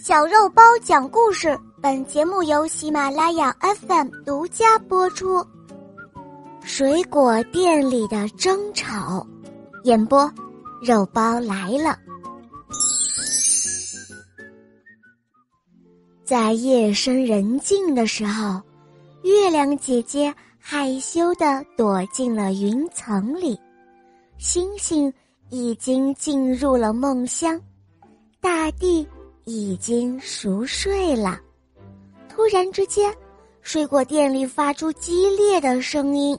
小肉包讲故事，本节目由喜马拉雅 FM 独家播出。水果店里的争吵，演播，肉包来了。在夜深人静的时候，月亮姐姐害羞的躲进了云层里，星星已经进入了梦乡，大地。已经熟睡了。突然之间，水果店里发出激烈的声音。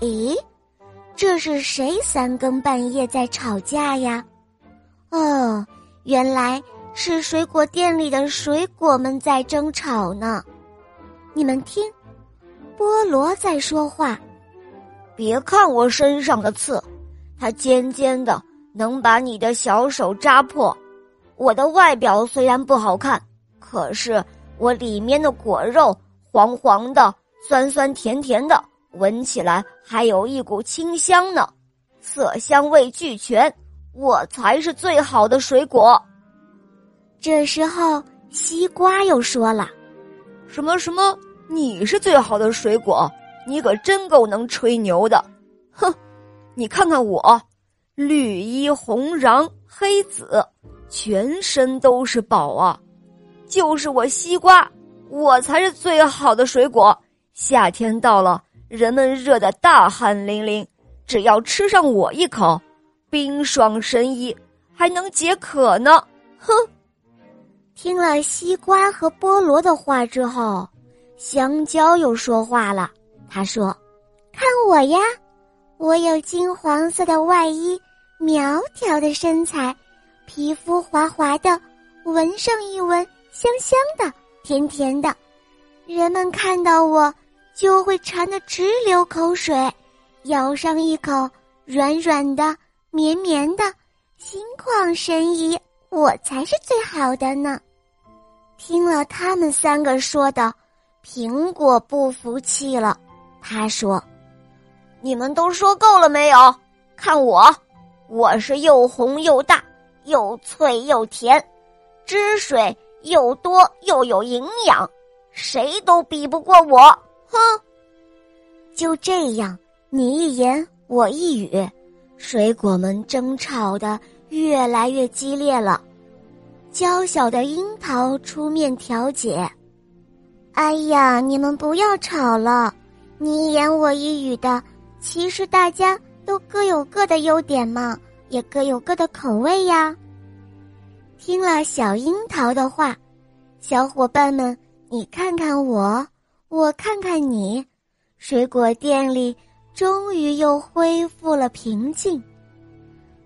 咦，这是谁三更半夜在吵架呀？哦，原来是水果店里的水果们在争吵呢。你们听，菠萝在说话。别看我身上的刺，它尖尖的，能把你的小手扎破。我的外表虽然不好看，可是我里面的果肉黄黄的、酸酸甜甜的，闻起来还有一股清香呢，色香味俱全，我才是最好的水果。这时候，西瓜又说了：“什么什么？你是最好的水果？你可真够能吹牛的！哼，你看看我，绿衣红瓤黑紫。”全身都是宝啊！就是我西瓜，我才是最好的水果。夏天到了，人们热得大汗淋漓，只要吃上我一口，冰爽神怡，还能解渴呢。哼！听了西瓜和菠萝的话之后，香蕉又说话了。他说：“看我呀，我有金黄色的外衣，苗条的身材。”皮肤滑滑的，闻上一闻，香香的，甜甜的，人们看到我就会馋得直流口水，咬上一口，软软的，绵绵的，心旷神怡，我才是最好的呢。听了他们三个说的，苹果不服气了，他说：“你们都说够了没有？看我，我是又红又大。”又脆又甜，汁水又多又有营养，谁都比不过我！哼！就这样，你一言我一语，水果们争吵的越来越激烈了。娇小的樱桃出面调解：“哎呀，你们不要吵了，你一言我一语的，其实大家都各有各的优点嘛。”也各有各的口味呀。听了小樱桃的话，小伙伴们，你看看我，我看看你，水果店里终于又恢复了平静。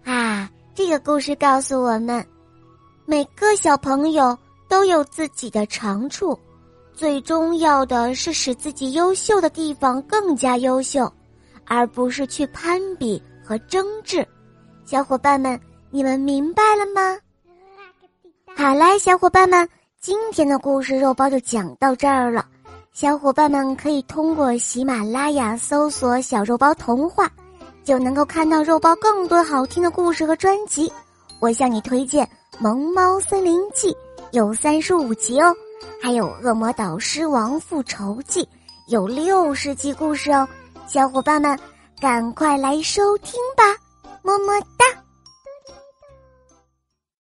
啊，这个故事告诉我们，每个小朋友都有自己的长处，最重要的是使自己优秀的地方更加优秀，而不是去攀比和争执。小伙伴们，你们明白了吗？好嘞，小伙伴们，今天的故事肉包就讲到这儿了。小伙伴们可以通过喜马拉雅搜索“小肉包童话”，就能够看到肉包更多好听的故事和专辑。我向你推荐《萌猫森林记》，有三十五集哦；还有《恶魔导师王复仇记》，有六十集故事哦。小伙伴们，赶快来收听吧！么么。